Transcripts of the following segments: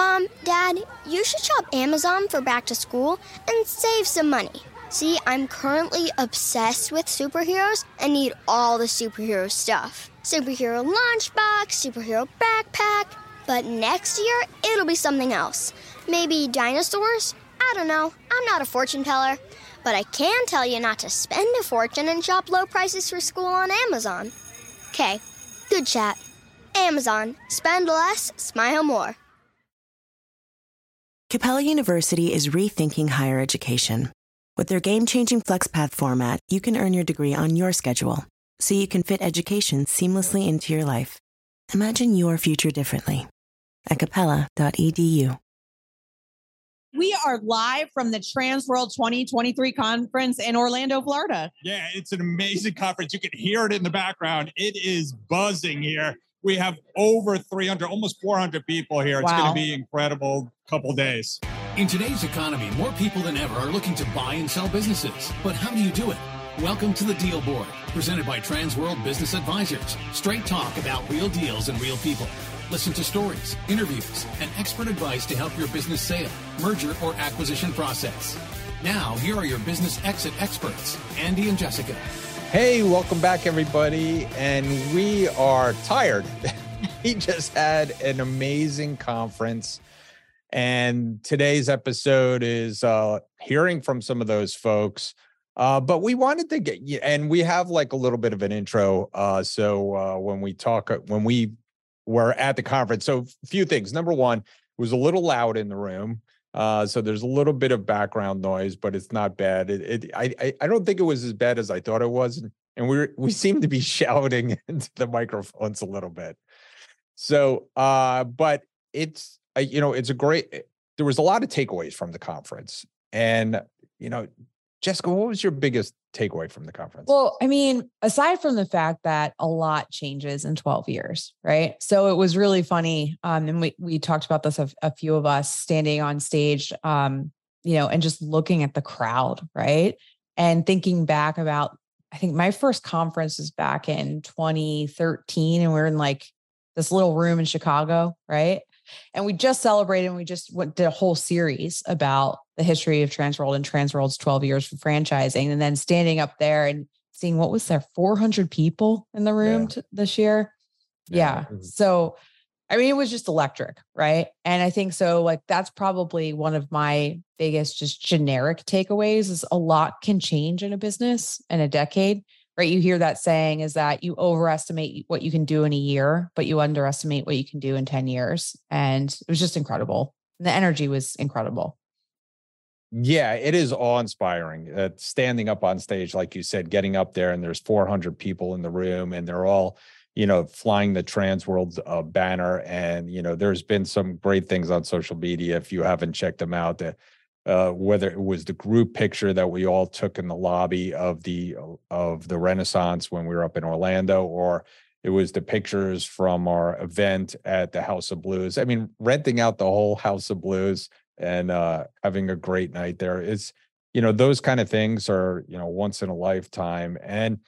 Mom, Dad, you should shop Amazon for back to school and save some money. See, I'm currently obsessed with superheroes and need all the superhero stuff superhero lunchbox, superhero backpack. But next year, it'll be something else. Maybe dinosaurs? I don't know. I'm not a fortune teller. But I can tell you not to spend a fortune and shop low prices for school on Amazon. Okay, good chat. Amazon. Spend less, smile more. Capella University is rethinking higher education. With their game changing FlexPath format, you can earn your degree on your schedule so you can fit education seamlessly into your life. Imagine your future differently at capella.edu. We are live from the Transworld 2023 conference in Orlando, Florida. Yeah, it's an amazing conference. You can hear it in the background. It is buzzing here. We have over 300, almost 400 people here. It's Wow. going to be incredible couple days. In today's economy, more people than ever are looking to buy and sell businesses. But how do you do it? Welcome to the Deal Board, presented by Transworld Business Advisors. Straight talk about real deals and real people. Listen to stories, interviews, and expert advice to help your business sale, merger, or acquisition process. Now, here are your business exit experts, Andy and Jessica. Hey, welcome back, everybody. And we are tired. we just had an amazing conference. And today's episode is uh, hearing from some of those folks. Uh, but we wanted to get you, and we have like a little bit of an intro. Uh, so uh, when we talk, when we were at the conference, so a few things. Number one, it was a little loud in the room. Uh, so there's a little bit of background noise, but it's not bad. It, it I, I don't think it was as bad as I thought it was, and, we were, we seem to be shouting into the microphones a little bit. So, uh, but it's uh, you know it's a great. There was a lot of takeaways from the conference, and you know, Jessica, what was your biggest takeaway from the conference? Well, I mean, aside from the fact that a lot changes in 12 years, right? So it was really funny. Um, and we we talked about this a, a few of us standing on stage, um, you know, and just looking at the crowd, right? And thinking back about, I think my first conference was back in 2013, and we are in like this little room in Chicago, right? And we just celebrated and we just went did a whole series about the history of Transworld and Transworld's 12 years for franchising. And then standing up there and seeing what was there, 400 people in the room Yeah. t- this year. Yeah, Yeah. So, I mean, it was just electric, right? And I think so, like, that's probably one of my biggest, just generic takeaways is a lot can change in a business in a decade, right? You hear that saying is that you overestimate what you can do in a year, but you underestimate what you can do in 10 years. And it was just incredible. The energy was incredible. Yeah, it is awe-inspiring. Uh, standing up on stage, like you said, getting up there, and there's 400 people in the room, and they're all, you know, flying the Transworld uh, banner. And you know, there's been some great things on social media. If you haven't checked them out, that uh, whether it was the group picture that we all took in the lobby of the of the Renaissance when we were up in Orlando, or it was the pictures from our event at the House of Blues. I mean, renting out the whole House of Blues and uh, having a great night there is, you know those kind of things are you know once in a lifetime, and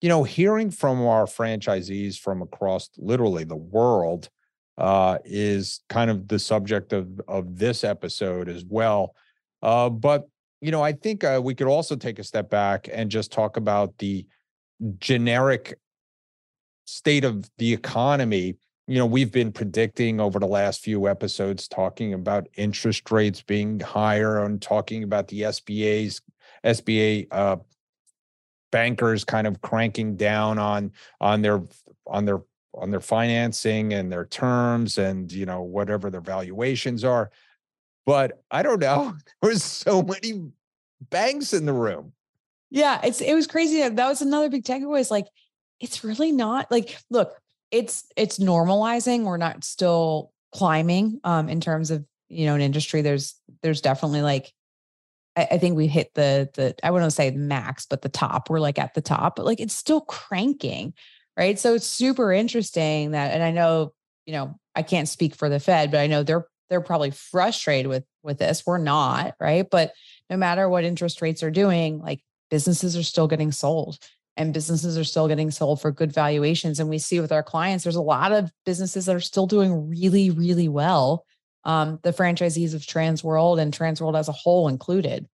you know hearing from our franchisees from across literally the world uh, is kind of the subject of of this episode as well. Uh, but you know I think uh, we could also take a step back and just talk about the generic state of the economy. You know we've been predicting over the last few episodes talking about interest rates being higher and talking about the SBA's SBA uh, bankers kind of cranking down on on their on their on their financing and their terms and you know whatever their valuations are but i don't know there's so many banks in the room Yeah, it's it was crazy. That was another big takeaway. Is like, it's really not like, look, it's it's normalizing. We're not still climbing um in terms of you know an industry. There's there's definitely like I, think we hit the the I wouldn't say max, but the top. We're like at the top, but like it's still cranking, right? So it's super interesting that, and I know you know I can't speak for the Fed, but I know they're they're probably frustrated with with this. We're not, right? But no matter what interest rates are doing, like businesses are still getting sold and businesses are still getting sold for good valuations. And we see with our clients, there's a lot of businesses that are still doing really, really well um, the franchisees of transworld and transworld as a whole included.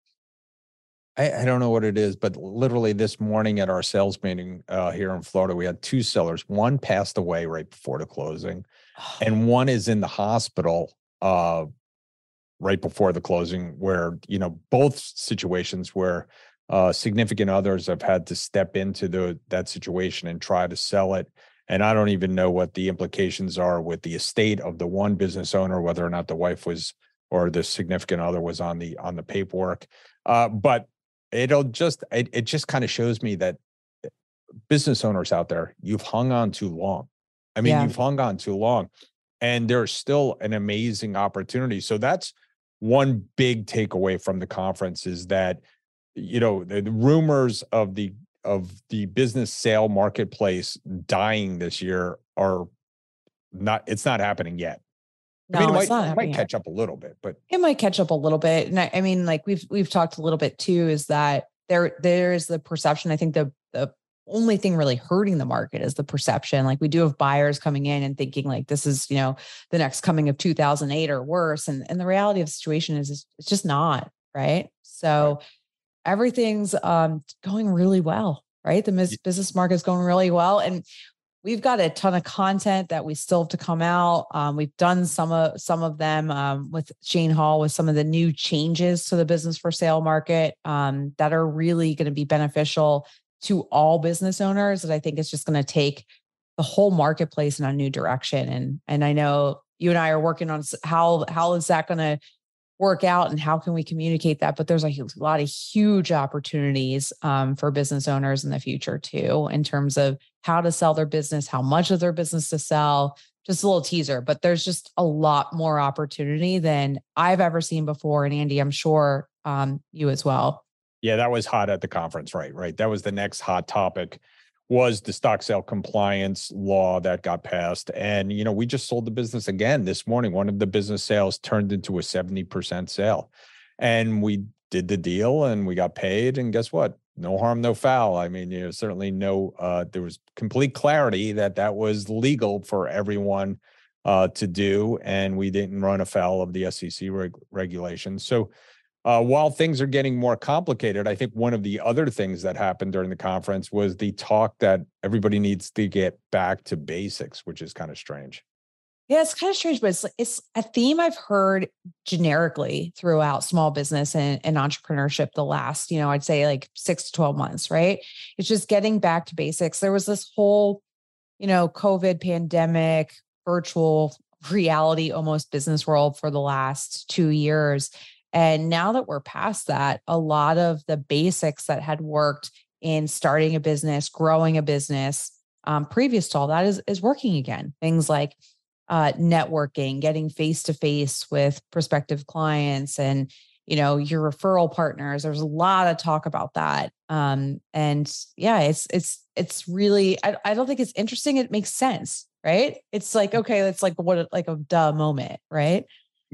I, I, don't know what it is, but literally this morning at our sales meeting uh, here in Florida, we had two sellers. One passed away right before the closing, and one is in the hospital uh, right before the closing. Where you know both situations where uh, significant others have had to step into the that situation and try to sell it. And I don't even know what the implications are with the estate of the one business owner, whether or not the wife was or the significant other was on the on the paperwork. Uh, but it'll just it, it just kind of shows me that eh, business owners out there, you've hung on too long. I mean, yeah. you've hung on too long, and there's still an amazing opportunity. So that's one big takeaway from the conference is that you know the, the rumors of the of the business sale marketplace dying this year are not it's not happening yet no, I mean, it might, it might catch up a little bit, but it might catch up a little bit. And I, I, mean, like we've we've talked a little bit too, is that there there is the perception. I think the the only thing really hurting the market is the perception. Like we do have buyers coming in and thinking like this is, you know, the next coming of 2008 or worse. And and the reality of the situation is it's just not, right? So right. everything's um going really well, right? The business market is going really well. And we've got a ton of content that we still have to come out. Um, we've done some of some of them um, with Shane Hall with some of the new changes to the business for sale market um, that are really going to be beneficial to all business owners. That I think is just going to take the whole marketplace in a new direction. And and I know you and I are working on how how is that going to work out and how can we communicate that but there's a lot of huge opportunities um, for business owners in the future too in terms of how to sell their business how much of their business to sell just a little teaser but there's just a lot more opportunity than i've ever seen before and andy i'm sure um, you as well yeah that was hot at the conference right right that was the next hot topic was the stock sale compliance law that got passed. And, you know, we just sold the business again this morning. One of the business sales turned into a 70% sale. And we did the deal and we got paid. And guess what? No harm, no foul. I mean, you know, certainly no, uh, there was complete clarity that that was legal for everyone uh, to do. And we didn't run afoul of the SEC reg- regulations. So, uh, while things are getting more complicated, I think one of the other things that happened during the conference was the talk that everybody needs to get back to basics, which is kind of strange. Yeah, it's kind of strange, but it's it's a theme I've heard generically throughout small business and, and entrepreneurship the last, you know, I'd say like six to 12 months, right? It's just getting back to basics. There was this whole, you know, COVID pandemic, virtual reality almost business world for the last two years. And now that we're past that, a lot of the basics that had worked in starting a business, growing a business, um, previous to all that is is working again. Things like uh, networking, getting face to face with prospective clients, and you know your referral partners. There's a lot of talk about that, um, and yeah, it's it's it's really. I, I don't think it's interesting. It makes sense, right? It's like okay, it's like what like a duh moment, right?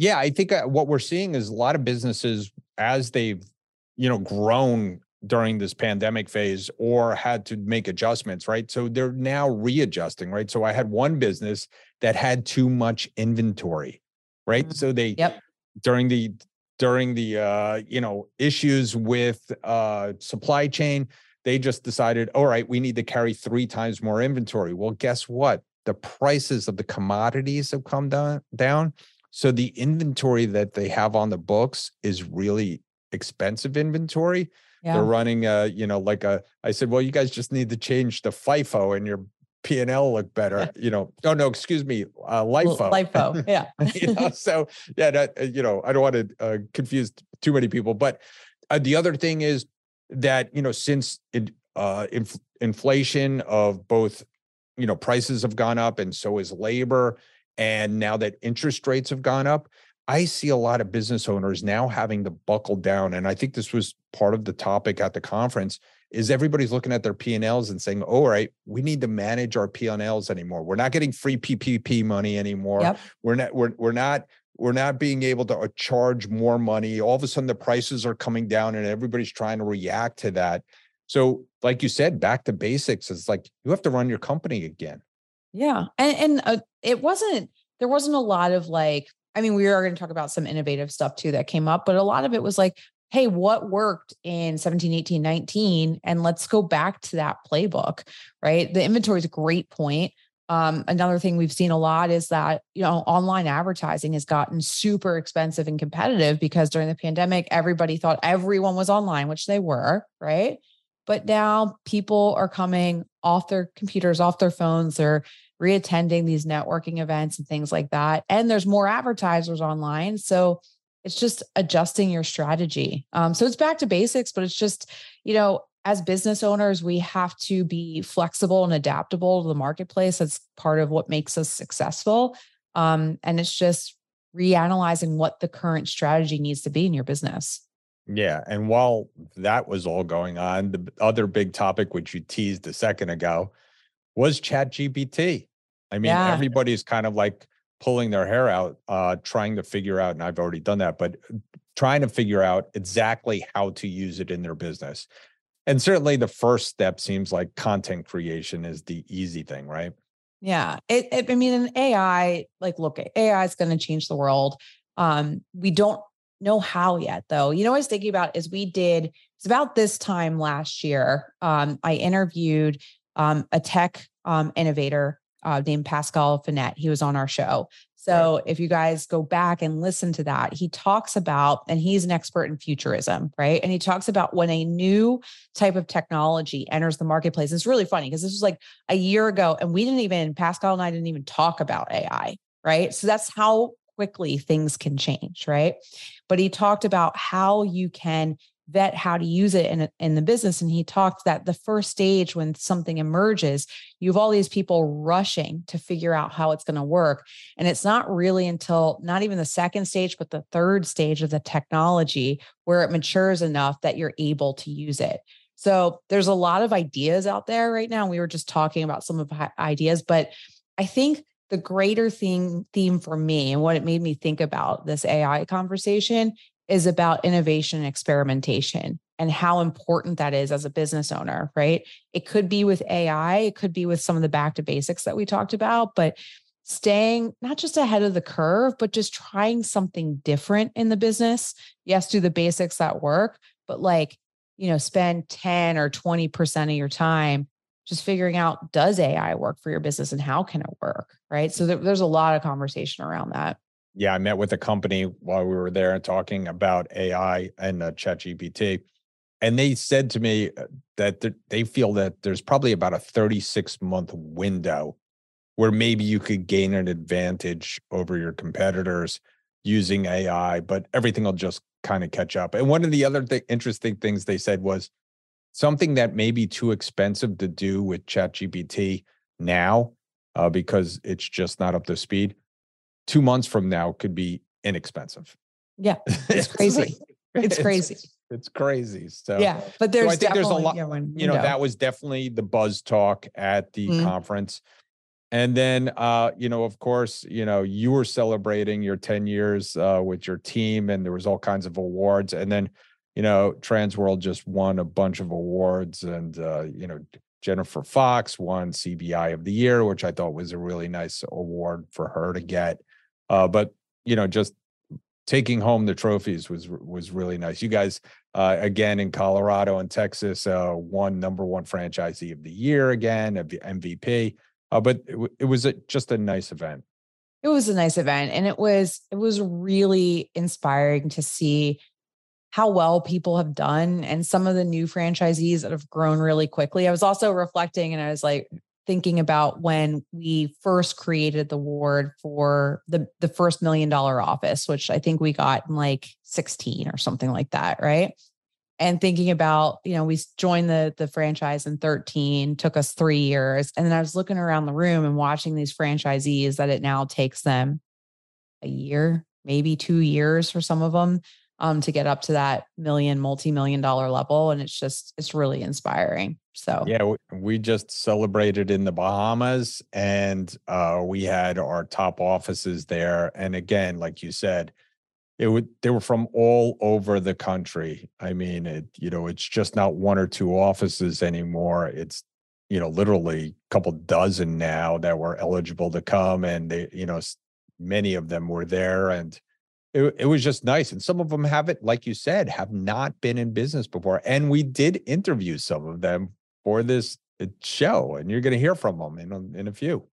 Yeah, I think uh, what we're seeing is a lot of businesses as they've, you know, grown during this pandemic phase or had to make adjustments, right? So they're now readjusting, right? So I had one business that had too much inventory, right? Mm-hmm. So they yep. during the during the uh, you know, issues with uh supply chain, they just decided, all right, we need to carry three times more inventory. Well, guess what? The prices of the commodities have come down down. So the inventory that they have on the books is really expensive inventory. Yeah. They're running a, you know, like a I said, well, you guys just need to change the FIFO and your P and L look better. You know, oh no, excuse me, uh, LIFO. LIFO, yeah. you know, so yeah, that uh, you know, I don't want to uh, confuse too many people, but uh, the other thing is that you know, since it, uh, inf- inflation of both, you know, prices have gone up, and so is labor. And now that interest rates have gone up, I see a lot of business owners now having to buckle down. And I think this was part of the topic at the conference is everybody's looking at their P&Ls and saying, all right, we need to manage our P&Ls anymore. We're not getting free PPP money anymore. Yep. We're not, we're, we're not, we're not being able to uh, charge more money. All of a sudden the prices are coming down and everybody's trying to react to that. So like you said, back to basics is like, you have to run your company again. Yeah. And, and uh, it wasn't, there wasn't a lot of like I mean, we are going to talk about some innovative stuff too that came up, but a lot of it was like, hey, what worked in 17, 18, 19? And let's go back to that playbook, right? The inventory is a great point. Um, another thing we've seen a lot is that you know online advertising has gotten super expensive and competitive because during the pandemic everybody thought everyone was online which they were right but now people are coming off their computers off their phones they're reattending these networking events and things like that and there's more advertisers online so it's just adjusting your strategy um, so it's back to basics but it's just you know as business owners, we have to be flexible and adaptable to the marketplace. That's part of what makes us successful. Um, and it's just reanalyzing what the current strategy needs to be in your business. Yeah. And while that was all going on, the other big topic, which you teased a second ago, was Chat GPT. I mean, yeah. everybody's kind of like pulling their hair out, uh, trying to figure out, and I've already done that, but trying to figure out exactly how to use it in their business. And certainly the first step seems like content creation is the easy thing, right? Yeah. It, it, I mean, an AI, like, look, AI is going to change the world. Um, we don't know how yet, though. You know, what I was thinking about is we did, it's about this time last year. Um, I interviewed um, a tech um, innovator uh, named Pascal Finette. He was on our show. So right. if you guys go back and listen to that, he talks about, and he's an expert in futurism, right? And he talks about when a new type of technology enters the marketplace. It's really funny because this was like a year ago, and we didn't even, Pascal and I didn't even talk about AI, right? So that's how quickly things can change, right? But he talked about how you can vet how to use it in, in the business. And he talked that the first stage when something emerges, you have all these people rushing to figure out how it's going to work. And it's not really until not even the second stage, but the third stage of the technology where it matures enough that you're able to use it. So there's a lot of ideas out there right now. We were just talking about some of the ideas, but I think the greater thing theme for me and what it made me think about this AI conversation is about innovation and experimentation and how important that is as a business owner, right? It could be with AI, it could be with some of the back to basics that we talked about, but staying not just ahead of the curve, but just trying something different in the business. Yes, do the basics that work, but like, you know, spend 10 or 20% of your time just figuring out does AI work for your business and how can it work? Right. So there, there's a lot of conversation around that yeah, I met with a company while we were there and talking about AI and uh, ChatGPT, and they said to me uh, that they feel that there's probably about a 36 month window where maybe you could gain an advantage over your competitors using AI, but everything will just kind of catch up. And one of the other th- interesting things they said was something that may be too expensive to do with ChatGPT now uh, because it's just not up to speed two months from now could be inexpensive. Yeah, it's crazy. it's crazy. It's, it's, crazy. So yeah, but there's so I think there's a lot. Yeah, when, you know, know, that was definitely the buzz talk at the mm-hmm. conference. And then, uh, you know, of course, you know, you were celebrating your 10 years uh, with your team, and there was all kinds of awards. And then, you know, Transworld just won a bunch of awards, and uh, you know, Jennifer Fox won CBI of the Year, which I thought was a really nice award for her to get. Uh, but you know, just taking home the trophies was was really nice. You guys, uh, again in Colorado and Texas, uh, won number one franchisee of the year again, MVP. Uh, but it, it was a, just a nice event. It was a nice event, and it was it was really inspiring to see how well people have done and some of the new franchisees that have grown really quickly. I was also reflecting, and I was like, thinking about when we first created the ward for the the first million dollar office, which I think we got in like 16 or something like that, right? And thinking about, you know, we joined the the franchise in 13, took us 3 years, and then I was looking around the room and watching these franchisees that it now takes them a year, maybe 2 years for some of them um, to get up to that million, multi-million dollar level. And it's just, it's really inspiring. So yeah, we just celebrated in the Bahamas and uh, we had our top offices there. And again, like you said, it would they were from all over the country. I mean, it, you know, it's just not one or two offices anymore. It's you know, literally a couple dozen now that were eligible to come and they, you know, many of them were there and it, it was just nice. And some of them haven't, like you said, have not been in business before. And we did interview some of them for this uh, show, and you're going to hear from them in a, in a few.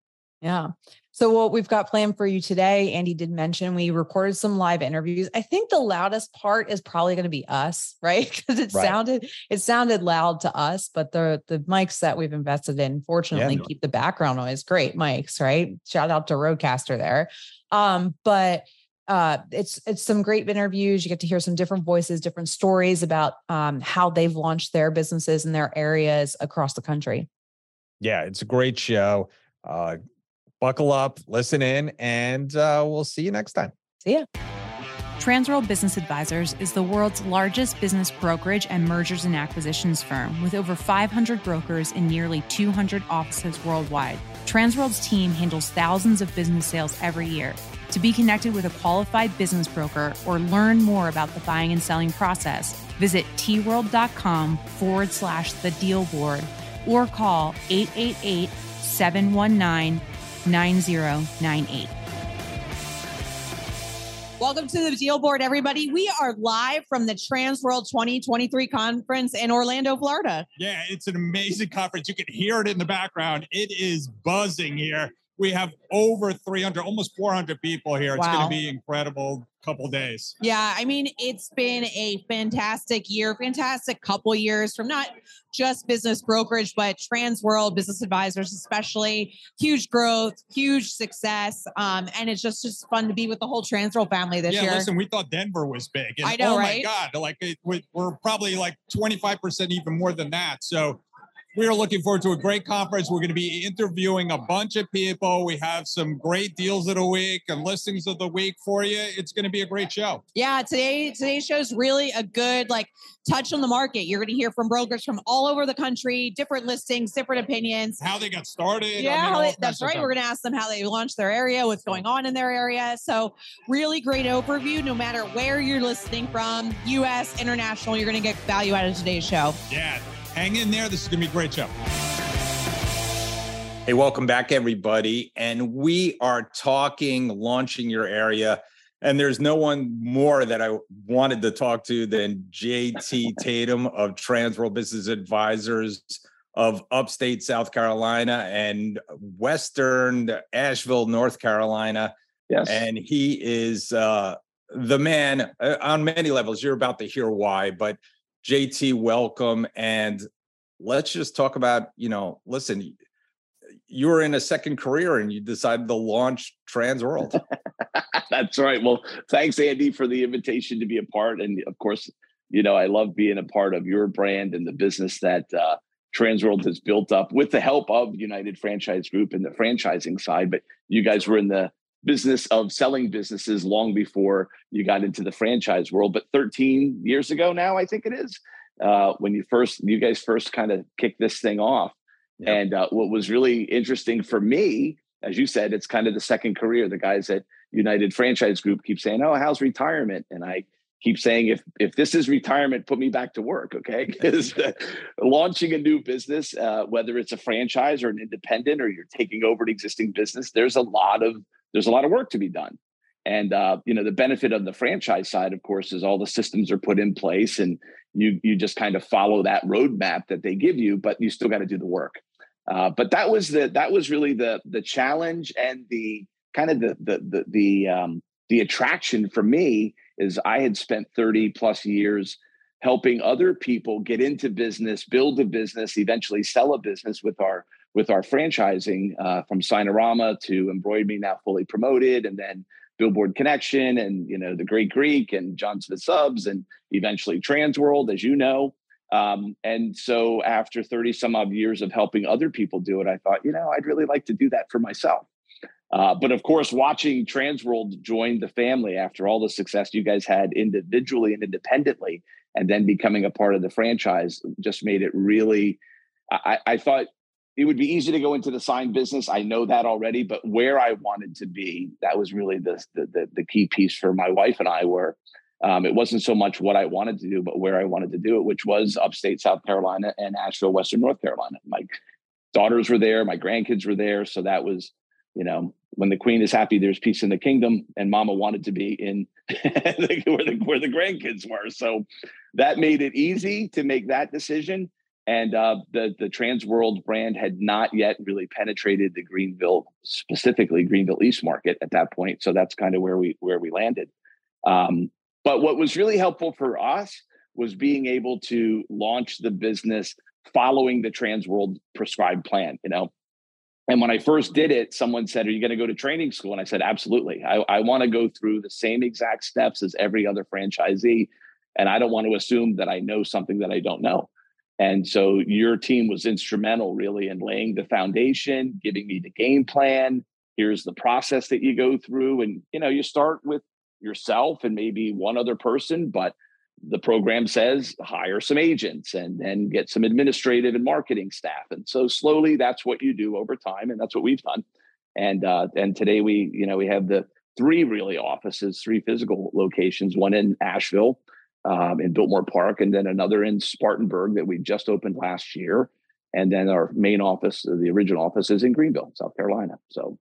Yeah. So what we've got planned for you today, Andy did mention we recorded some live interviews. I think the loudest part is probably going to be us, right? Because it right. sounded it sounded loud to us, but the the mics that we've invested in, fortunately, yeah. keep the background noise. Great mics, right? Shout out to Rodecaster there. Um, but uh, it's it's some great interviews. You get to hear some different voices, different stories about um, how they've launched their businesses in their areas across the country. Yeah, it's a great show. Uh, buckle up, listen in, and uh, we'll see you next time. See ya. Transworld Business Advisors is the world's largest business brokerage and mergers and acquisitions firm with over 500 brokers in nearly 200 offices worldwide. Transworld's team handles thousands of business sales every year. To be connected with a qualified business broker or learn more about the buying and selling process, visit tworld.com forward slash the deal board or call 888 719 9098. Welcome to the Deal Board, everybody. We are live from the Transworld 2023 conference in Orlando, Florida. Yeah, it's an amazing conference. You can hear it in the background. It is buzzing here we have over 300 almost 400 people here. It's wow. going to be incredible couple days. Yeah i mean it's been a fantastic year fantastic couple years from not just business brokerage but transworld business advisors especially. Huge growth huge success um, and it's just just fun to be with the whole transworld family this yeah, year. listen we thought denver was big and, i know oh right? my god like it, we're probably like 25% even more than that. So we are looking forward to a great conference. We're going to be interviewing a bunch of people. We have some great deals of the week and listings of the week for you. It's going to be a great show. Yeah, today today's show is really a good like touch on the market. You're going to hear from brokers from all over the country, different listings, different opinions, how they got started. Yeah, I mean, they, that's right. We're going to ask them how they launched their area, what's going on in their area. So, really great overview. No matter where you're listening from, U.S., international, you're going to get value out of today's show. Yeah. Hang in there. This is going to be a great show. Hey, welcome back, everybody. And we are talking launching your area. And there's no one more that I wanted to talk to than JT Tatem of Transworld Business Advisors of upstate South Carolina and Western Asheville, North Carolina. Yes. And he is uh, the man uh, on many levels. You're about to hear why, but JT, welcome. And let's just talk about, you know, listen, you were in a second career and you decided to launch Transworld. That's right. Well, thanks, Andy, for the invitation to be a part. And of course, you know, I love being a part of your brand and the business that uh, Transworld has built up with the help of United Franchise Group and the franchising side. But you guys were in the business of selling businesses long before you got into the franchise world. But 13 years ago now, I think it is, uh, when you first, you guys first kind of kicked this thing off. Yep. And uh, what was really interesting for me, as you said, it's kind of the second career. The guys at United Franchise Group keep saying, "Oh, how's retirement?" And I keep saying, "If if this is retirement, put me back to work." Okay, because launching a new business, uh, whether it's a franchise or an independent, or you're taking over an existing business, there's a lot of there's a lot of work to be done. And uh, you know, the benefit of the franchise side, of course, is all the systems are put in place, and you you just kind of follow that roadmap that they give you, but you still got to do the work. Uh, but that was the that was really the the challenge and the kind of the the the the, um, the attraction for me is I had spent 30 plus years helping other people get into business, build a business, eventually sell a business with our with our franchising uh, from Signarama to Embroidered Me now fully promoted, and then Billboard Connection, and you know the Great Greek and Jon Smith Subs, and eventually Transworld, as you know. Um, and so after 30 some odd years of helping other people do it, I thought, you know, I'd really like to do that for myself. Uh, but of course, watching Transworld join the family after all the success you guys had individually and independently, and then becoming a part of the franchise just made it really. I, I thought it would be easy to go into the sign business. I know that already, but where I wanted to be, that was really the the, the key piece for my wife and I. were. um, it wasn't so much what I wanted to do, but where I wanted to do it, which was upstate South Carolina and Asheville, Western North Carolina. My daughters were there, my grandkids were there, so that was you know, when the queen is happy, there's peace in the kingdom. And mama wanted to be in where the where the grandkids were. So that made it easy to make that decision. And uh, the the Transworld brand had not yet really penetrated the Greenville, specifically Greenville East market at that point. So that's kind of where we where we landed. Um, but what was really helpful for us was being able to launch the business following the Transworld prescribed plan. You know, and when I first did it, someone said, Are you going to go to training school? And I said, Absolutely. I, I want to go through the same exact steps as every other franchisee. And I don't want to assume that I know something that I don't know. And so your team was instrumental really in laying the foundation, giving me the game plan. Here's the process that you go through. And, you know, you start with yourself and maybe one other person, but the program says hire some agents and then get some administrative and marketing staff. And so slowly that's what you do over time. And that's what we've done. And uh, and today we, you know, we have the three really offices, three physical locations, one in Asheville, um, in Biltmore Park, and then another in Spartanburg that we just opened last year. And then our main office, the original office, is in Greenville, South Carolina. So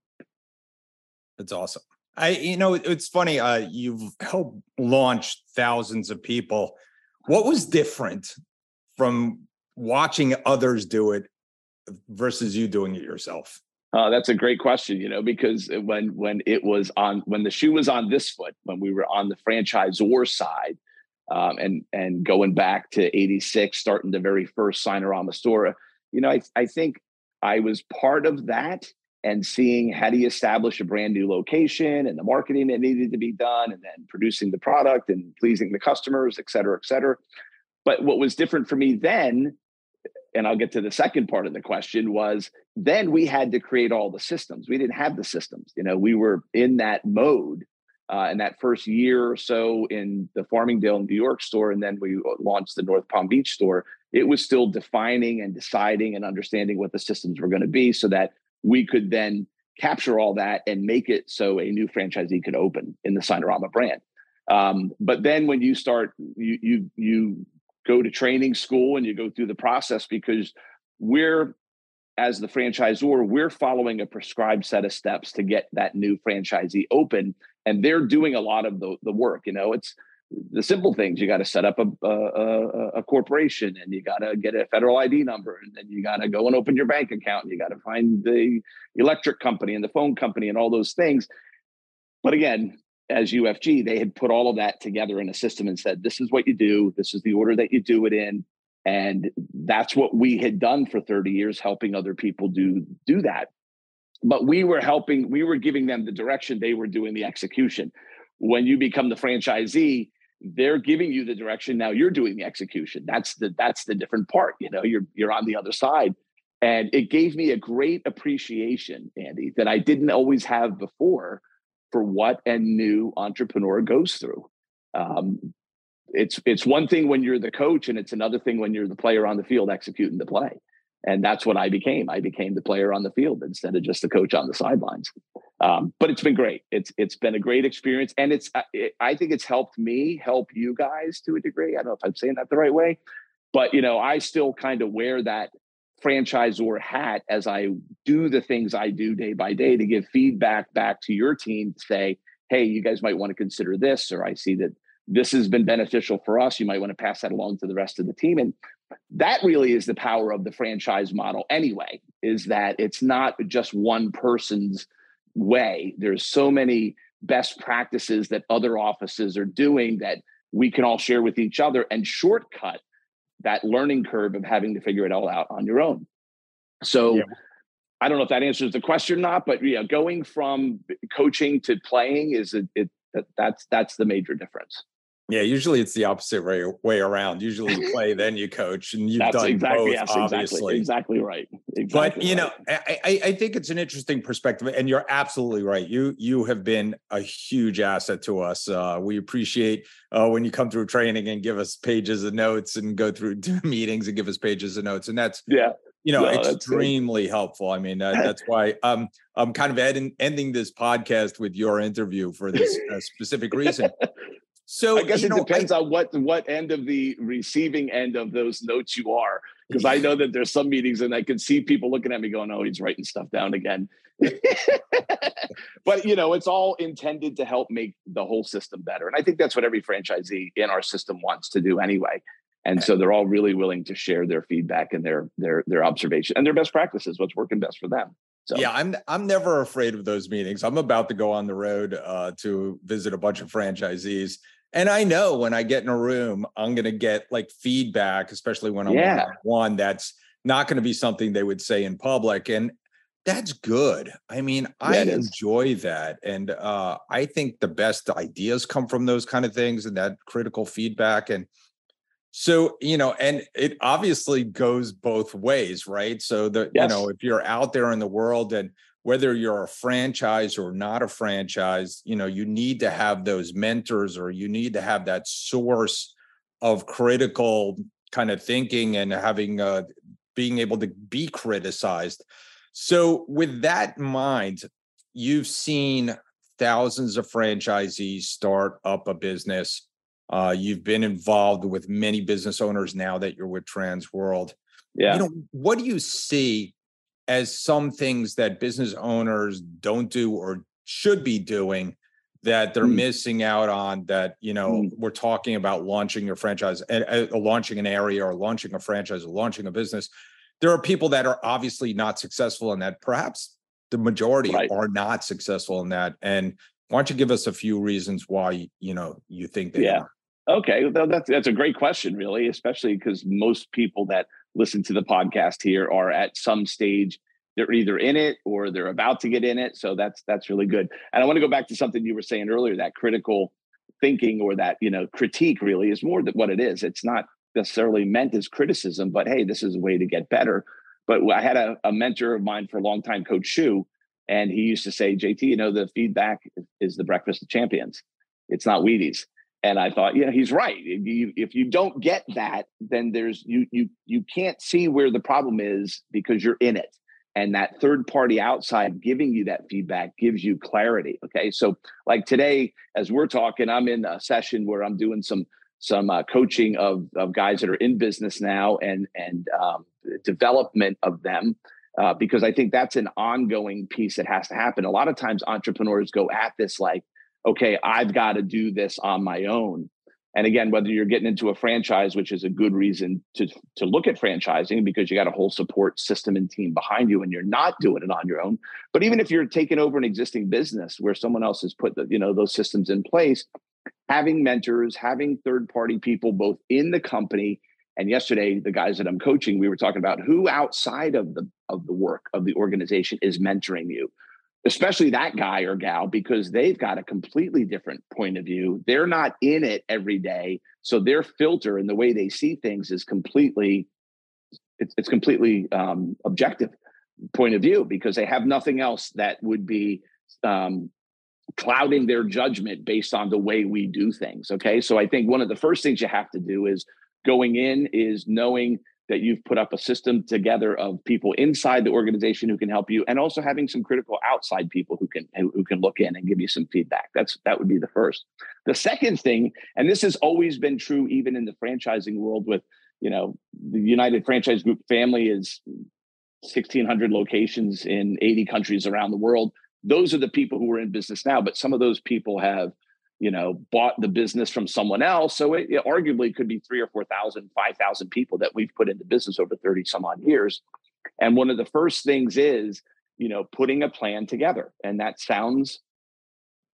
that's awesome. I, you know, it's funny. Uh, you've helped launch thousands of people. What was different from watching others do it versus you doing it yourself? Uh, that's a great question, you know, because when when it was on when the shoe was on this foot, when we were on the franchisor side, um, and and going back to '86, starting the very first Signarama store, you know, I I think I was part of that and seeing how do you establish a brand new location and the marketing that needed to be done and then producing the product and pleasing the customers et cetera et cetera. But what was different for me then and i'll get to the second part of the question was then we had to create all the systems. We didn't have the systems you know we were in that mode uh, in that first year or so in the farmingdale new york store and then we launched the north palm beach store it was still defining and deciding and understanding what the systems were going to be so that we could then capture all that and make it so a new franchisee could open in the Signarama brand. Um, but then when you start, you you you go to training school and you go through the process because we're as the franchisor, we're following a prescribed set of steps to get that new franchisee open, and they're doing a lot of the, the work. You know, it's the simple things you got to set up a, a, a, corporation and you got to get a federal id number and then you got to go and open your bank account and you got to find the electric company and the phone company and all those things but again as ufg they had put all of that together in a system and said this is what you do this is the order that you do it in and that's what we had done for 30 years helping other people do do that but we were helping we were giving them the direction they were doing the execution. When you become the franchisee they're giving you the direction now you're doing the execution. That's the that's the different part you know you're you're on the other side. And it gave me a great appreciation andy that i didn't always have before for what a new entrepreneur goes through. Um, it's it's one thing when you're the coach and it's another thing when you're the player on the field executing the play and that's what I became. I became the player on the field instead of just the coach on the sidelines. Um, but it's been great. It's it's been a great experience, and it's it, I think it's helped me help you guys to a degree. I don't know if I'm saying that the right way, but you know, I still kind of wear that franchisor hat as I do the things I do day by day to give feedback back to your team to say, hey, you guys might want to consider this, or I see that this has been beneficial for us. You might want to pass that along to the rest of the team. And that really is the power of the franchise model anyway is that it's not just one person's way there's so many best practices that other offices are doing that we can all share with each other and shortcut that learning curve of having to figure it all out on your own so yeah. i don't know if that answers the question or not but yeah going from coaching to playing is it, it that's that's the major difference yeah, usually it's the opposite way, way around. Usually you play, then you coach, and you've That's done exactly, both, yes, obviously. Exactly, exactly right. Exactly but you right. know, I, I think it's an interesting perspective, and you're absolutely right. You you have been a huge asset to us. Uh, we appreciate uh, when you come through training and give us pages of notes and go through meetings and give us pages of notes, and that's yeah, you know, no, extremely helpful. I mean, uh, that's why um, I'm kind of ed- ending this podcast with your interview for this uh, specific reason. So I guess it know, depends I, on what what end of the receiving end of those notes you are. Because I know that there's some meetings and I can see people looking at me going, "Oh, he's writing stuff down again." but you know, it's all intended to help make the whole system better. And I think that's what every franchisee in our system wants to do anyway. And so they're all really willing to share their feedback and their their their observation and their best practices, what's working best for them. So. Yeah, I'm I'm never afraid of those meetings. I'm about to go on the road uh, to visit a bunch of franchisees, and I know when I get in a room, I'm going to get like feedback, especially when I'm yeah. one that's not going to be something they would say in public, and that's good. I mean, I enjoy that. And uh, I think the best ideas come from those kind of things and that critical feedback. And so, you know, and it obviously goes both ways, right? So the, yes. you know, if you're out there in the world and whether you're a franchise or not a franchise, you know, you need to have those mentors or you need to have that source of critical kind of thinking and having uh being able to be criticized so, with that in mind, you've seen thousands of franchisees start up a business. Uh, you've been involved with many business owners now that you're with Transworld. Yeah. You know, what do you see as some things that business owners don't do or should be doing that they're mm. missing out on that you know mm. we're talking about launching your franchise uh, launching an area or launching a franchise or launching a business there are people that are obviously not successful in that. Perhaps the majority right. are not successful in that. And why don't you give us a few reasons why you know you think they yeah. are? Okay, well, that's that's a great question, really, especially because most people that listen to the podcast here are at some stage they're either in it or they're about to get in it. So that's that's really good. And I want to go back to something you were saying earlier that critical thinking or that you know critique really is more than what it is. It's not necessarily meant as criticism, but hey, this is a way to get better. But I had a, a mentor of mine for a long time, Coach Shu, and he used to say, JT, you know, the feedback is the breakfast of champions. It's not Wheaties. And I thought, yeah, he's right. If you, if you don't get that, then there's you you you can't see where the problem is because you're in it. And that third party outside giving you that feedback gives you clarity. Okay. So like today, as we're talking, I'm in a session where I'm doing some some uh, coaching of, of guys that are in business now and and um, development of them uh, because I think that's an ongoing piece that has to happen. A lot of times entrepreneurs go at this like, okay, I've got to do this on my own. And again, whether you're getting into a franchise, which is a good reason to to look at franchising because you got a whole support system and team behind you, and you're not doing it on your own. But even if you're taking over an existing business where someone else has put the, you know those systems in place, having mentors, having third party people both in the company and yesterday the guys that I'm coaching we were talking about who outside of the of the work of the organization is mentoring you especially that guy or gal because they've got a completely different point of view they're not in it every day so their filter and the way they see things is completely it's, it's completely um, objective point of view because they have nothing else that would be um, clouding their judgment based on the way we do things. Okay. So I think one of the first things you have to do is going in is knowing that you've put up a system together of people inside the organization who can help you and also having some critical outside people who can who can look in and give you some feedback. That's that would be the first. The second thing and this has always been true even in the franchising world with you know the united franchise group family is 1600 locations in 80 countries around the world. Those are the people who are in business now but some of those people have you know bought the business from someone else. So it, it arguably could be three or four thousand five thousand people that we've put into business over 30 some odd years. And one of the first things is you know putting a plan together. And that sounds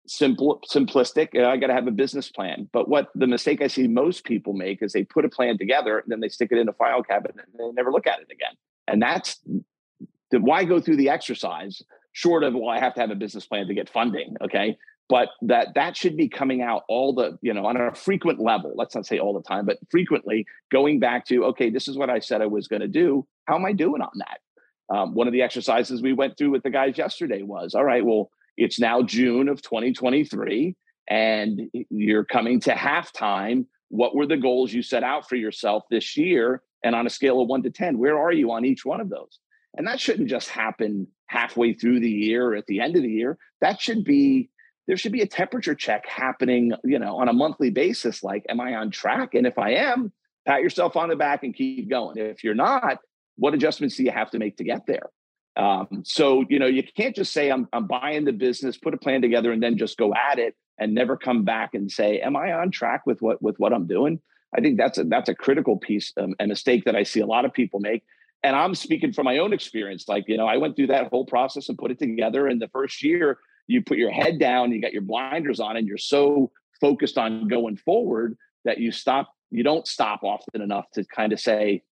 simple simplistic i got to have a business plan. But what the mistake i see most people make is they put a plan together and then they stick it in a file cabinet and they never look at it again. And that's why go through the exercise short of well i have to have a business plan to get funding okay but that that should be coming out all the you know on a frequent level. Let's not say all the time but frequently going back to okay this is what i said i was going to do. How am i doing on that? Um, one of the exercises we went through with the guys yesterday was all right well it's now june of 2023 and you're coming to halftime. What were the goals you set out for yourself this year? And on a scale of 1 to 10 where are you on each one of those? And that shouldn't just happen halfway through the year or at the end of the year. That should be there should be a temperature check happening, you know, on a monthly basis. Like, am I on track? And if I am, pat yourself on the back and keep going. If you're not, what adjustments do you have to make to get there? Um, so you know, you can't just say I'm I'm buying the business, put a plan together, and then just go at it and never come back and say, "Am I on track with what with what I'm doing?" I think that's a that's a critical piece, um, a mistake that I see a lot of people make. And I'm speaking from my own experience. Like you know, I went through that whole process and put it together. And the first year, you put your head down, you got your blinders on, and you're so focused on going forward that you stop. You don't stop often enough to kind of say,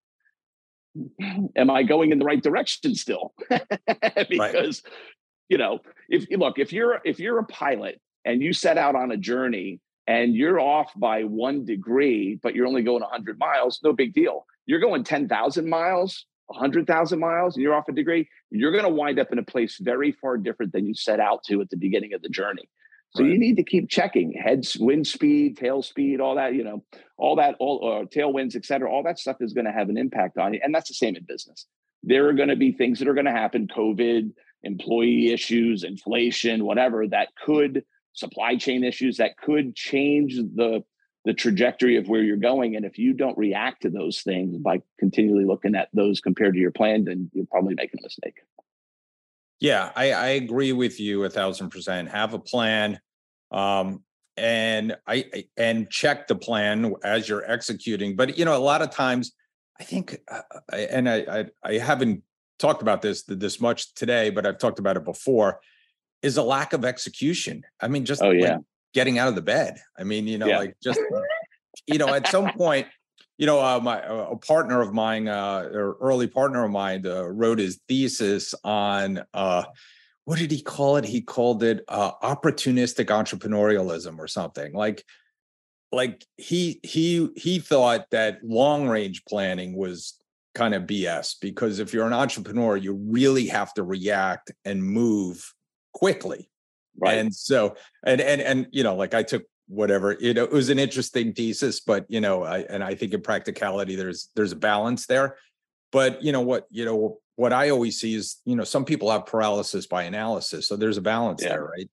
am I going in the right direction still? because right. you know, if look, if you're if you're a pilot and you set out on a journey and you're off by one degree, but you're only going 100 miles, no big deal. You're going 10,000 miles, 100,000 miles, and you're off a degree, you're going to wind up in a place very far different than you set out to at the beginning of the journey. So right. you need to keep checking head wind speed, tail speed, all that, you know, all that, all uh, tailwinds, et cetera. All that stuff is going to have an impact on you. And that's the same in business. There are going to be things that are going to happen, COVID, employee issues, inflation, whatever, that could supply chain issues that could change the the trajectory of where you're going. And if you don't react to those things by continually looking at those compared to your plan, then you're probably making a mistake. Yeah, I, I agree with you a thousand percent. Have a plan, um, and I and check the plan as you're executing. But you know, a lot of times, I think, uh, and I, I I haven't talked about this this much today, but I've talked about it before. Is a lack of execution. I mean, just oh yeah, like getting out of the bed. I mean, you know, yeah. like just you know, at some point you know, uh, my uh, a partner of mine, uh, or early partner of mine, uh, wrote his thesis on uh, what did he call it? He called it uh, opportunistic entrepreneurialism or something. Like, like he he he thought that long range planning was kind of BS because if you're an entrepreneur, you really have to react and move quickly. Right. And so, and and and you know, like I took whatever you know it was an interesting thesis but you know I, and i think in practicality there's there's a balance there but you know what you know what i always see is you know some people have paralysis by analysis so there's a balance yeah. there right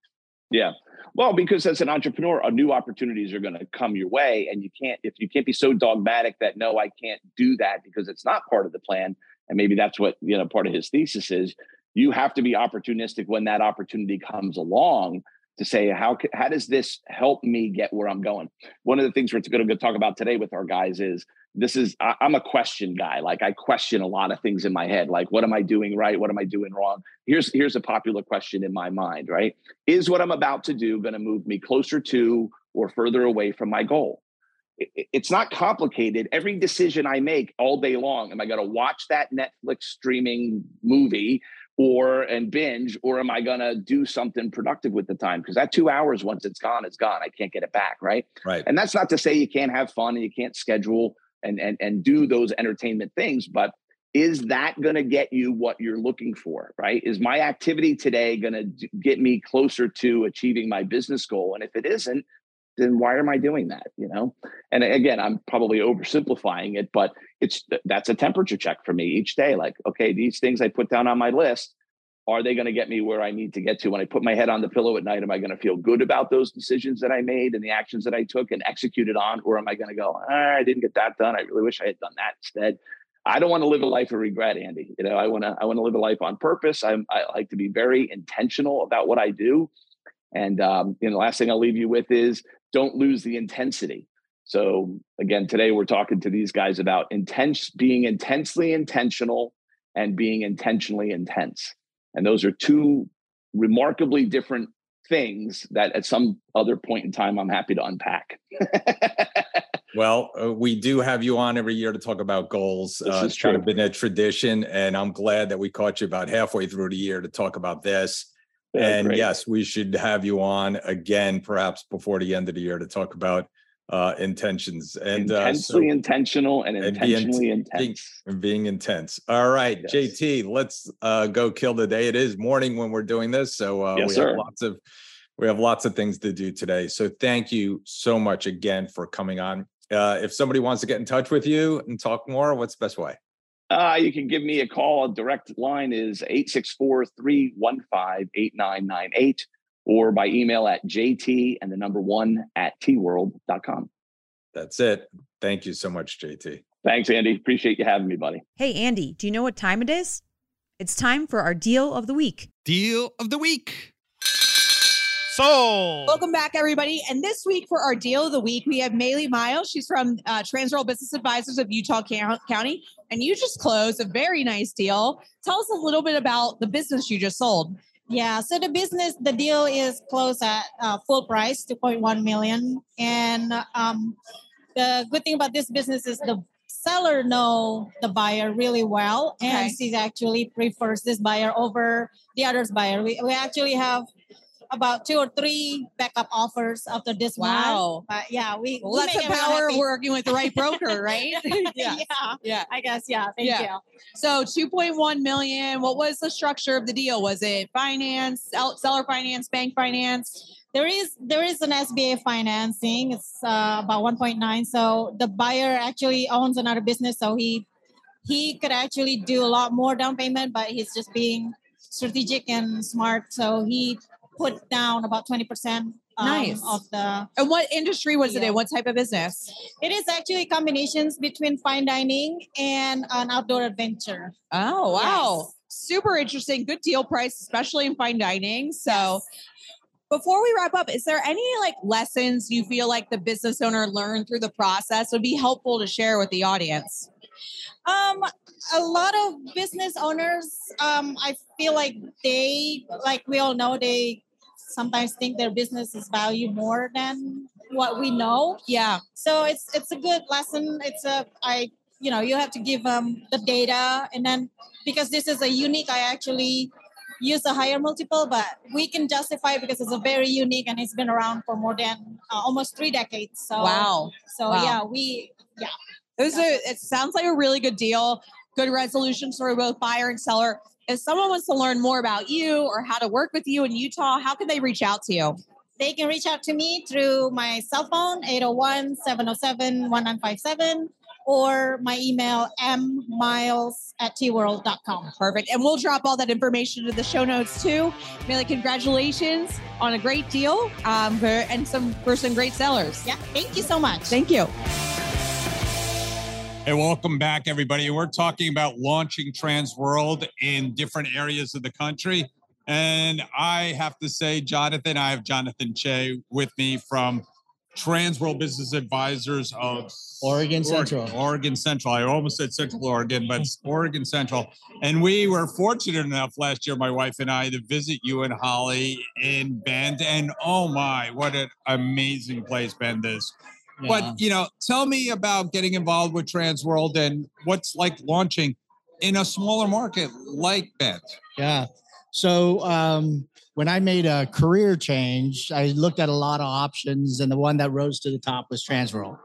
yeah well because as an entrepreneur new opportunities are going to come your way and you can't if you can't be so dogmatic that no i can't do that because it's not part of the plan and maybe that's what you know part of his thesis is you have to be opportunistic when that opportunity comes along to say how how does this help me get where I'm going? One of the things we're going to talk about today with our guys is this is I'm a question guy. Like I question a lot of things in my head. Like what am I doing right? What am I doing wrong? Here's here's a popular question in my mind. Right? Is what I'm about to do going to move me closer to or further away from my goal? it's not complicated. Every decision I make all day long, am I going to watch that Netflix streaming movie or and binge or am i going to do something productive with the time? Because that two hours once it's gone it's gone. I can't get it back right? Right. And that's not to say you can't have fun and you can't schedule and and, and do those entertainment things but is that going to get you what you're looking for right? Is my activity today going to get me closer to achieving my business goal? And if it isn't then why am I doing that? You know, and again, I'm probably oversimplifying it, but it's that's a temperature check for me each day. Like, okay, these things I put down on my list, are they going to get me where I need to get to? When I put my head on the pillow at night, am I going to feel good about those decisions that I made and the actions that I took and executed on, or am I going to go, ah, I didn't get that done. I really wish I had done that instead. I don't want to live a life of regret, Andy. You know, I want to I want to live a life on purpose. I'm, I like to be very intentional about what I do. And um, you know, the last thing I'll leave you with is don't lose the intensity. So again, today we're talking to these guys about intense being intensely intentional and being intentionally intense. And those are two remarkably different things that at some other point in time I'm happy to unpack. well, uh, we do have you on every year to talk about goals. This uh, it's kind of been a tradition, and I'm glad that we caught you about halfway through the year to talk about this. And great. yes, we should have you on again, perhaps before the end of the year, to talk about uh, intentions and intensely uh, so, intentional and intentionally and intense being, being, intense. All right, yes. JT, let's uh, go kill the day. It is morning when we're doing this, so uh, yes, we sir. have lots of we have lots of things to do today. So thank you so much again for coming on. Uh, if somebody wants to get in touch with you and talk more, what's the best way? Uh, you can give me a call. A direct line is 864 315 8998 or by email at jt and the number one at tworld.com. That's it. Thank you so much, JT. Thanks, Andy. Appreciate you having me, buddy. Hey, Andy, do you know what time it is? It's time for our deal of the week. Deal of the week. Sold. Welcome back, everybody. And this week for our deal of the week, we have Maylee Miles. She's from uh, Transworld Business Advisors of Utah County, and you just closed a very nice deal. Tell us a little bit about the business you just sold. Yeah, so the business, the deal is closed at uh, full price, 2.1 million. And um, the good thing about this business is the seller know the buyer really well, and Okay. she actually prefers this buyer over the other's buyer. We, we actually have about two or three backup offers after this Wow. one. But yeah, we Well, we that's the power of working with the right broker, right? yeah. Yeah. I guess yeah. Thank Yeah. you. So 2.1 million. What was the structure of the deal? Was it finance, seller finance, bank finance? There is there is an SBA financing. It's uh, about 1.9. So the buyer actually owns another business, so he he could actually do a lot more down payment, but he's just being strategic and smart. So he put down about 20 percent Nice. of the. And what industry was it in? What type of business? It is actually combinations between fine dining and an outdoor adventure. Oh, wow. Yes. Super interesting. Good deal price, especially in fine dining. So before we wrap up, is there any like lessons you feel like the business owner learned through the process would be helpful to share with the audience? Um, a lot of business owners, um, I feel like they, like we all know, they sometimes think their business is valued more than what we know. Yeah. So it's it's a good lesson. It's a I you know you have to give them the data and then because this is a unique, I actually use a higher multiple, but we can justify it because it's a very unique and it's been around for more than uh, almost three decades. So Wow. So Wow. yeah, we yeah. It was a, it sounds like a really good deal. Good resolution for both buyer and seller. If someone wants to learn more about you or how to work with you in Utah, how can they reach out to you? They can reach out to me through my cell phone, 801 707 1957, or my email, mmiles at tworld.com. Perfect. And we'll drop all that information in the show notes too. Millie, congratulations on a great deal um, for, and some for some great sellers. Yeah, thank you so much. Thank you. Hey, welcome back, everybody. We're talking about launching Transworld in different areas of the country. And I have to say, Jonathan, I have Jonathan Shea with me from Transworld Business Advisors of Oregon Central. Oregon Central. I almost said Central Oregon, but Oregon Central. And we were fortunate enough last year, my wife and I, to visit you and Holly in Bend. And oh my, what an amazing place Bend is. Yeah. But you know, tell me about getting involved with Transworld and what's like launching in a smaller market like that. Yeah. So um, when I made a career change, I looked at a lot of options, and the one that rose to the top was Transworld.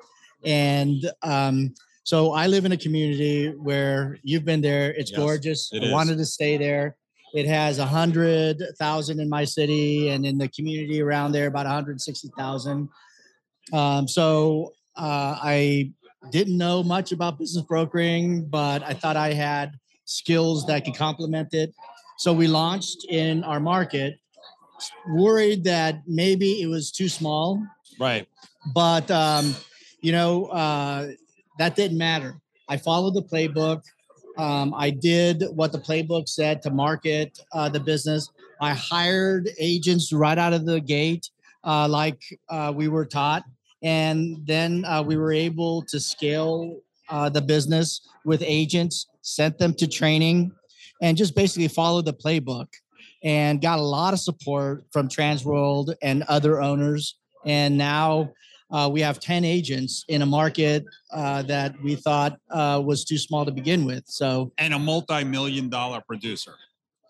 And um, so I live in a community where you've been there. It's Yes, gorgeous. it I is. wanted to stay there. It has a hundred thousand in my city, and in the community around there, about one hundred sixty thousand. Um, so uh, I didn't know much about business brokering, but I thought I had skills that could complement it. So we launched in our market, worried that maybe it was too small, Right. but um, you know uh, that didn't matter. I followed the playbook. Um, I did what the playbook said to market uh, the business. I hired agents right out of the gate, uh, like uh, we were taught, and then uh, we were able to scale uh, the business with agents, sent them to training, and just basically followed the playbook. And got a lot of support from Transworld and other owners. And now uh, we have 10 agents in a market uh, that we thought uh, was too small to begin with. So, And a multi-million dollar producer.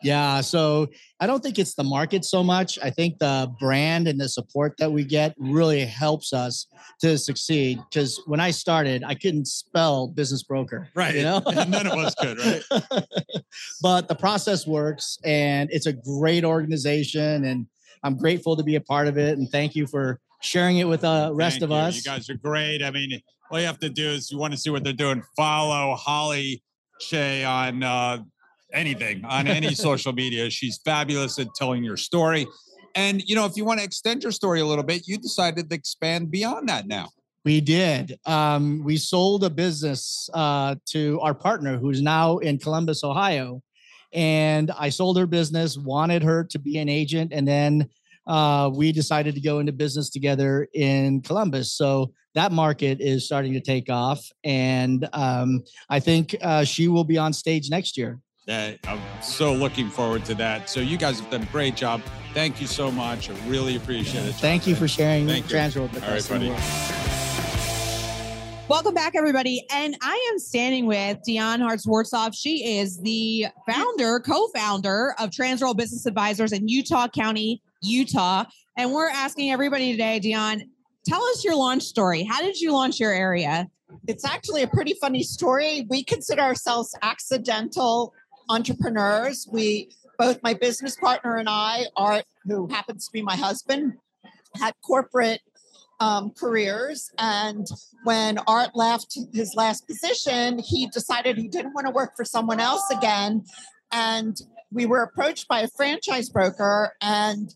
Yeah. So I don't think it's the market so much. I think the brand and the support that we get really helps us to succeed. Because when I started, I couldn't spell business broker. Right. You know? None of us could, right? but the process works and it's a great organization. And I'm grateful to be a part of it. And thank you for sharing it with the rest Thank of you. us. You guys are great. I mean, all you have to do is you want to see what they're doing. Follow Holly Shea on uh, anything on any social media. She's fabulous at telling your story. And you know, if you want to extend your story a little bit, you decided to expand beyond that now. We did. Um, we sold a business uh, to our partner who's now in Columbus, Ohio. and I sold her business, wanted her to be an agent, and then uh, we decided to go into business together in Columbus. So that market is starting to take off, and um, I think uh, she will be on stage next year. Uh, I'm so looking forward to that. So you guys have done a great job. Thank you so much. I really appreciate it. Thank you for sharing Thank. Transworld with All right, us. buddy. Welcome back, everybody. And I am standing with Dion Hartzwartzoff. She is the founder, co-founder of Transworld Business Advisors in Utah County, Utah. And we're asking everybody today, Dion, tell us your launch story. How did you launch your area? It's actually a pretty funny story. We consider ourselves accidental entrepreneurs. We both my business partner and I, Art, who happens to be my husband, had corporate um, careers. And when Art left his last position, he decided he didn't want to work for someone else again. And we were approached by a franchise broker, and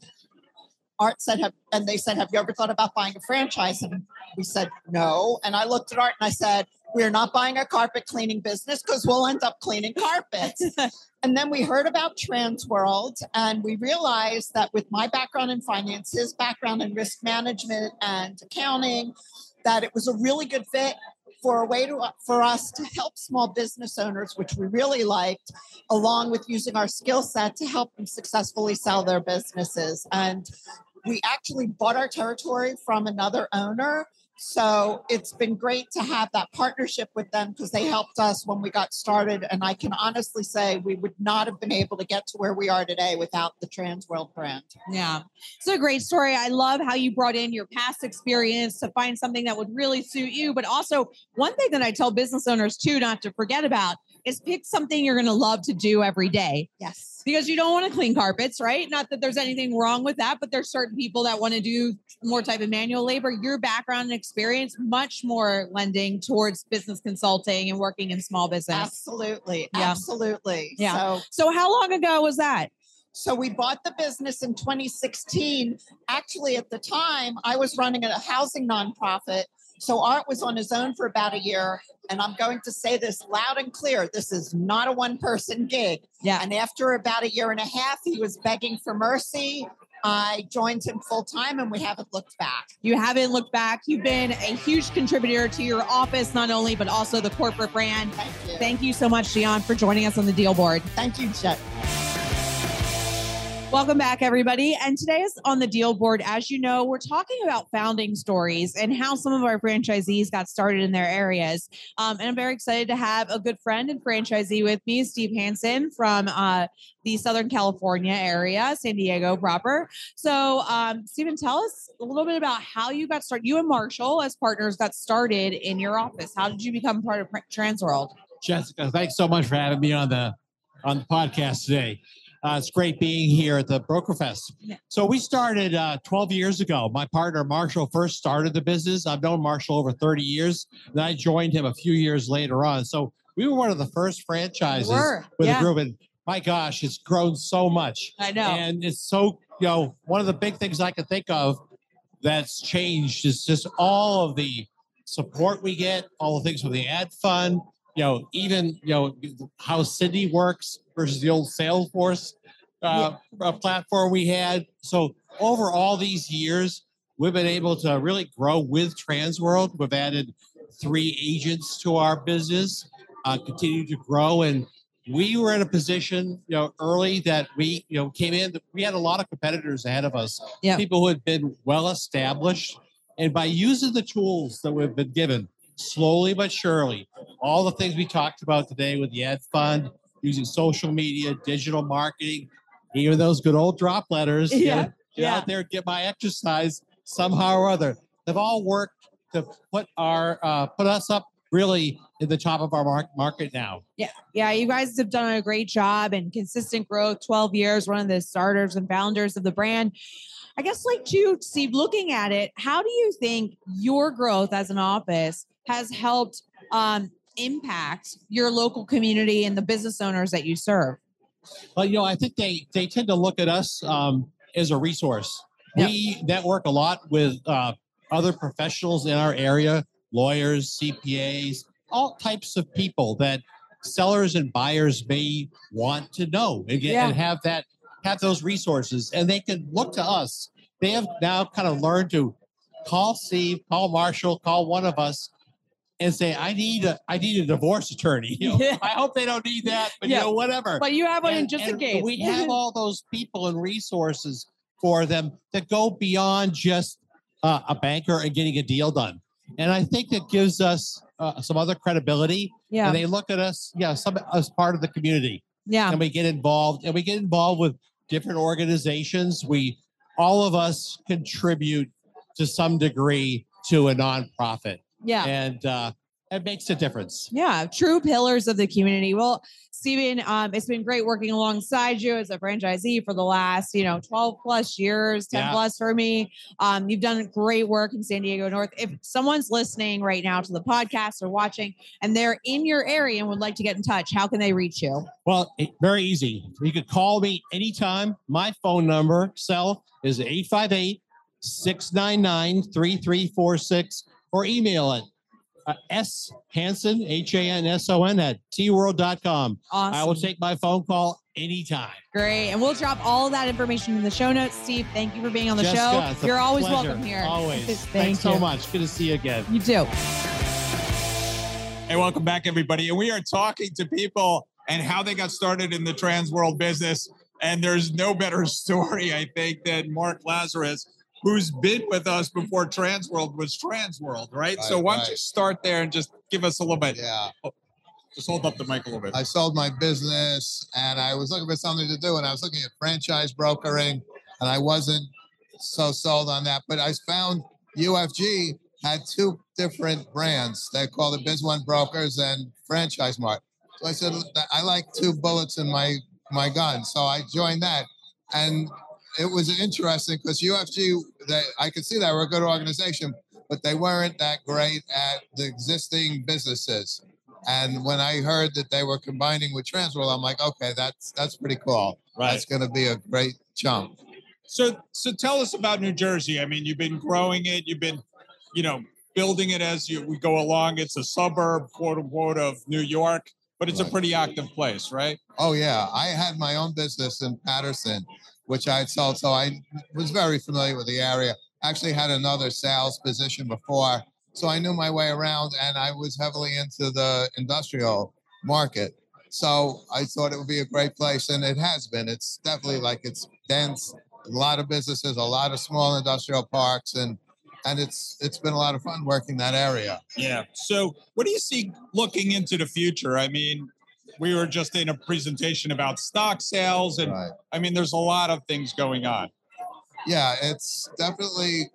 Art said, have, and they said, Have you ever thought about buying a franchise? And we said, No. And I looked at Art and I said, We're not buying a carpet cleaning business because we'll end up cleaning carpets. and then we heard about Transworld and we realized that with my background in finance, his background in risk management and accounting, that it was a really good fit for a way to for us to help small business owners, which we really liked, along with using our skill set to help them successfully sell their businesses. And we actually bought our territory from another owner. So it's been great to have that partnership with them because they helped us when we got started. And I can honestly say we would not have been able to get to where we are today without the Transworld brand. Yeah. It's a great story. I love how you brought in your past experience to find something that would really suit you. But also, one thing that I tell business owners too, not to forget about, is pick something you're going to love to do every day. Yes. Because you don't want to clean carpets, right? Not that there's anything wrong with that, but there's certain people that want to do more type of manual labor. Your background and experience, much more lending towards business consulting and working in small business. Absolutely. Yeah. Absolutely. Yeah. So So, how long ago was that? So we bought the business in 2016. Actually, at the time, I was running a housing nonprofit. So Art was on his own for about a year. And I'm going to say this loud and clear this is not a one person gig. Yeah. And after about a year and a half, he was begging for mercy. I joined him full time and we haven't looked back. You haven't looked back. You've been a huge contributor to your office, not only, but also the corporate brand. Thank you. Thank you so much, Dion, for joining us on the deal board. Thank you, Jet. Welcome back, everybody. And today is on the deal board. As you know, we're talking about founding stories and how some of our franchisees got started in their areas. Um, and I'm very excited to have a good friend and franchisee with me, Steve Hanson from uh, the Southern California area, San Diego proper. So, um, Stephen, tell us a little bit about how you got started. You and Marshall, as partners, got started in your office. How did you become part of Transworld? Jessica, thanks so much for having me on the on the podcast today. Uh, it's great being here at the Broker Fest. So we started uh, 12 years ago. My partner Marshall first started the business. I've known Marshall over 30 years. and I joined him a few years later on. So we were one of the first franchises We with yeah. a group. And my gosh, it's grown so much. I know. And it's so, you know, one of the big things I can think of that's changed is just all of the support we get, all the things from the ad fund, you know, even, you know, how Cindy works versus the old Salesforce uh, uh, platform we had. So over all these years, we've been able to really grow with Transworld. We've added three agents to our business, uh, continue to grow. And we were in a position, you know, early that we, you know, came in. We had a lot of competitors ahead of us, Yeah. people who had been well established. And by using the tools that we've been given, slowly but surely, all the things we talked about today with the ad fund, using social media, digital marketing, even those good old drop letters, get- Yeah, get, yeah. out there, get my exercise somehow or other. They've all worked to put our uh, put us up really in the top of our mar- market now. Yeah, yeah, you guys have done a great job and consistent growth. Twelve years, one of the starters and founders of the brand. I guess, like you, Steve, looking at it, how do you think your growth as an office has helped um, impact your local community and the business owners that you serve? Well, you know, I think they they tend to look at us um, as a resource. We network a lot with uh, other professionals in our area, lawyers, CPAs, all types of people that sellers and buyers may want to know and, get, Yeah. and have that have those resources and they can look to us. They have now kind of learned to call Steve, call Marshall, call one of us and say, I need a I need a divorce attorney. You know, Yeah. I hope they don't need that, but Yeah. you know, whatever. But you have one in just in case. We have all those people and resources for them that go beyond just uh, a banker and getting a deal done. And I think that gives us uh, some other credibility. Yeah. And they look at us, yeah, some as part of the community. Yeah. And we get involved and we get involved with different organizations. We all of us contribute to some degree to a nonprofit. Yeah. And uh, it makes a difference. Yeah, true pillars of the community. Well, Stephen, um, it's been great working alongside you as a franchisee for the last, you know, 12 plus years, 10 Yeah. plus for me. Um, you've done great work in San Diego North. If someone's listening right now to the podcast or watching and they're in your area and would like to get in touch, how can they reach you? Well, it- very easy. You can call me anytime. My phone number, cell, is 858 699 3346 or email it uh, S Hanson, H A N S O N, at tworld.com. I will take my phone call anytime. Great. And we'll drop all that information in the show notes. Steve, thank you for being on the Jessica, show. You're always pleasure. welcome here. Always. Thank Thanks so much. Good to see you again. You too. Hey, welcome back, everybody. And we are talking to people and how they got started in the transworld business. And there's no better story, I think, than Mark Lazarus, who's been with us before Transworld was Transworld, right? so why don't you start there and just give us a little bit? Yeah. Oh, just hold up the mic a little bit. I sold my business and I was looking for something to do, and I was looking at franchise brokering, and I wasn't so sold on that. But I found UFG had two different brands. They called it Biz One Brokers and Franchise Mart. So I said I like two bullets in my my gun, so I joined that, and it was interesting because UFG, they, I could see they were a good organization, but they weren't that great at the existing businesses. And when I heard that they were combining with Transworld, I'm like, okay, that's that's pretty cool. Right. That's going to be a great jump. So, so tell us about New Jersey. I mean, you've been growing it. You've been, you know, building it as you we go along. It's a suburb, quote unquote, of New York, but it's a pretty active place, right? Oh yeah, I had my own business in Paterson, which I had sold, so I was very familiar with the area. Actually, had another sales position before, so I knew my way around, and I was heavily into the industrial market. So I thought it would be a great place, and it has been. It's definitely like it's dense, a lot of businesses, a lot of small industrial parks, and and it's it's been a lot of fun working that area. Yeah. So, what do you see looking into the future? I mean, we were just in a presentation about stock sales, and Right. I mean, there's a lot of things going on. yeah, it's definitely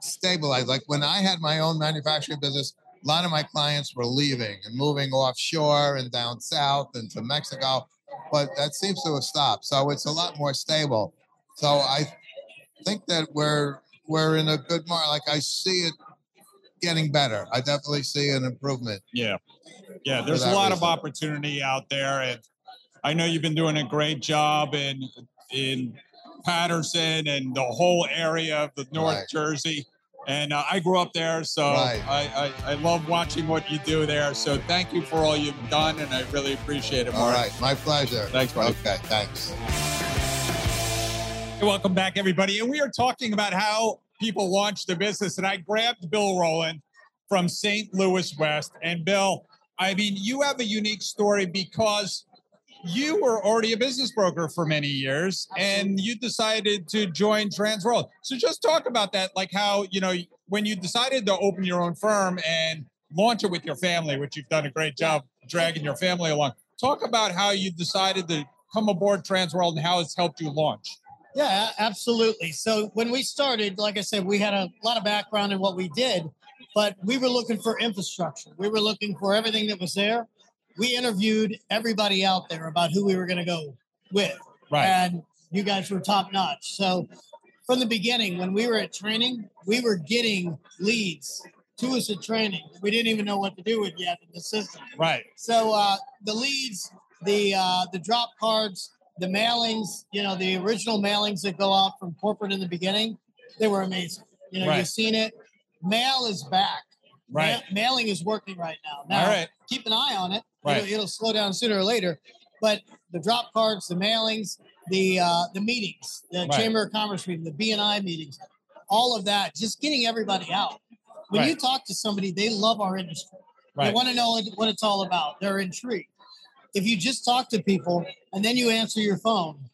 stabilized. Like when I had my own manufacturing business, a lot of my clients were leaving and moving offshore and down south and to Mexico, but that seems to have stopped. So it's a lot more stable. So I think that we're we're in a good mark. Like I see it getting better. I definitely see an improvement. Yeah. Yeah, there's a lot of opportunity out there, and I know you've been doing a great job in in Paterson and the whole area of the North Right. Jersey. And uh, I grew up there, so Right. I, I I love watching what you do there. So thank you for all you've done, and I really appreciate it. All Mark. right, my pleasure. Thanks, buddy. Okay, thanks. Hey, welcome back, everybody. And we are talking about how people launch their business. And I grabbed Bill Rowland from St. Louis West. And Bill, I mean, you have a unique story because you were already a business broker for many years and you decided to join Transworld. So just talk about that, like how, you know, when you decided to open your own firm and launch it with your family, which you've done a great job dragging your family along. Talk about how you decided to come aboard Transworld and how it's helped you launch. Yeah, absolutely. So when we started, like I said, we had a lot of background in what we did, but we were looking for infrastructure. We were looking for everything that was there. We interviewed everybody out there about who we were going to go with. Right. And you guys were top notch. So from the beginning, when we were at training, we were getting leads to us at training. We didn't even know what to do with yet in the system. Right. So uh, the leads, the uh, the drop cards, the mailings, you know, the original mailings that go out from corporate in the beginning, they were amazing. You know, Right. you've seen it. Mail is back. Right. Ma- mailing is working right now. Now, All right. keep an eye on it. It'll, Right. it'll slow down sooner or later. But the drop cards, the mailings, the uh, the meetings, the Right. Chamber of Commerce meeting, the BNI meetings, all of that, just getting everybody out. When you talk to somebody, they love our industry. They want to know what it's all about. They're intrigued. If you just talk to people and then you answer your phone,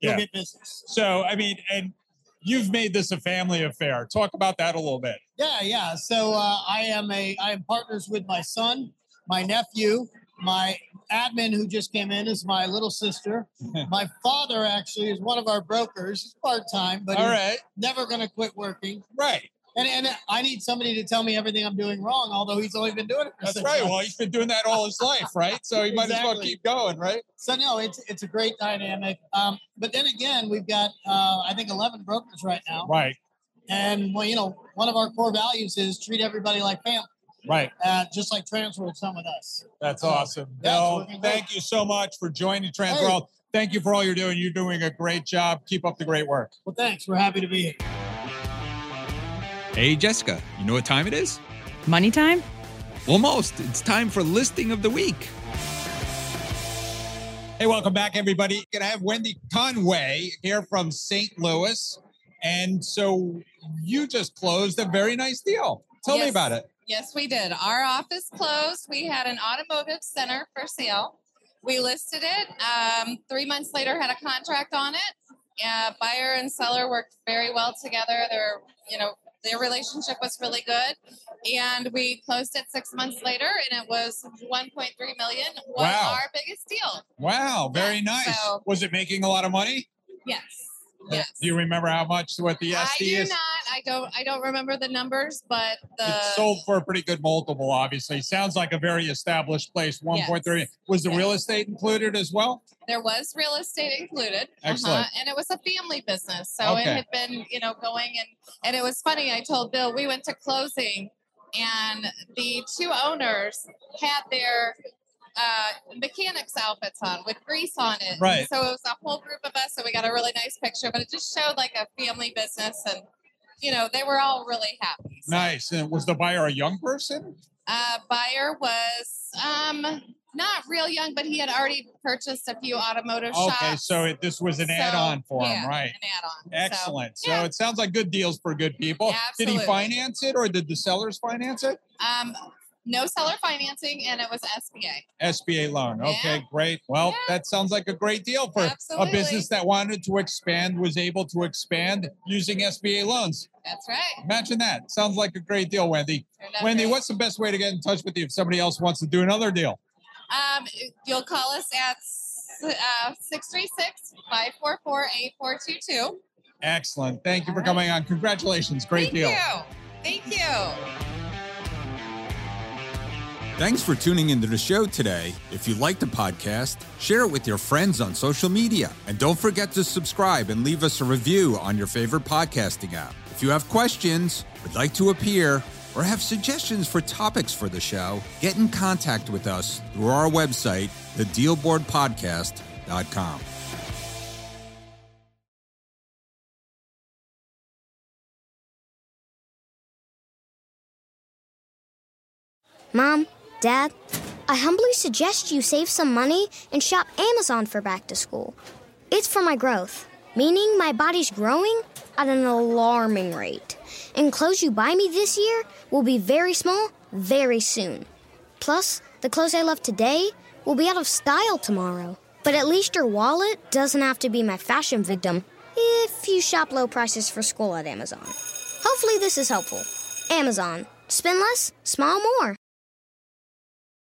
you'll Yeah. get business. So, I mean, and you've made this a family affair. Talk about that a little bit. Yeah, yeah. So uh, I am a I am partners with my son, my nephew, my admin who just came in is my little sister. my father actually is one of our brokers. He's part time, but All he's right. never going to quit working. Right. And and I need somebody to tell me everything I'm doing wrong, although he's only been doing it. For That's right. months. Well, he's been doing that all his life, right? So he might as well keep going, right? So no, it's it's a great dynamic. Um, but then again, we've got uh, I think 11 brokers right now. Right. And well, you know, one of our core values is treat everybody like family. Right. Uh, just like Transworld's done with us. That's So, awesome. yeah, great. thank you so much for joining Transworld. Thank you for all you're doing. You're doing a great job. Keep up the great work. Well, thanks. We're happy to be here. Hey, Jessica, you know what time it is? Money time? Almost. It's time for listing of the week. Hey, welcome back, everybody. Gonna have Wendy Conway here from St. Louis. And so you just closed a very nice deal. Tell me about it. Yes, we did. Our office closed. We had an automotive center for sale. We listed it. Um, three months later, had a contract on it. Uh, buyer and seller worked very well together. They're, you know, their relationship was really good, and we closed it six months later, and it was 1.3 million. Was Wow. our biggest deal. Wow, very nice. so- Was it making a lot of money? Yes. Yes. Do you remember how much what the SD I do is? not. I don't. I don't remember the numbers, but the It sold for a pretty good multiple, obviously. Sounds like a very established place. 1.3. Was the real estate included as well? There was real estate included. uh-huh, Excellent. And it was a family business. So it had been, you know, going and and it was funny. I told Bill we went to closing and the two owners had their uh, mechanics outfits on with grease on it. Right. So it was a whole group of us. So we got a really nice picture, but it just showed like a family business and you know, they were all really happy. Nice. And was the buyer a young person? Uh, buyer was um not real young, but he had already purchased a few automotive Okay, shops. Okay, so it, this was an So, add-on for yeah, him, right? An add-on. Excellent. So, yeah. it sounds like good deals for good people. Absolutely. Did he finance it or did the sellers finance it? Um, no seller financing, and it was SBA. SBA loan. Okay, great. Well, that sounds like a great deal for a business that wanted to expand, was able to expand using SBA loans. That's right. Imagine that. Sounds like a great deal, Wendy. Wendy, great. what's the best way to get in touch with you if somebody else wants to do another deal? Um, you'll call us at uh, 636-544-8422. Excellent. Thank you for coming on. Congratulations. Great deal. Thank deal. you. Thank you. Thanks for tuning into the show today. If you like the podcast, share it with your friends on social media. And don't forget to subscribe and leave us a review on your favorite podcasting app. If you have questions, would like to appear, or have suggestions for topics for the show, get in contact with us through our website, thedealboardpodcast.com. Mom, Dad, I humbly suggest you save some money and shop Amazon for back to school. It's for my growth, meaning my body's growing at an alarming rate. And clothes you buy me this year will be very small very soon. Plus, the clothes I love today will be out of style tomorrow. But at least your wallet doesn't have to be my fashion victim if you shop low prices for school at Amazon. Hopefully, this is helpful. Amazon. Spend less, smile more.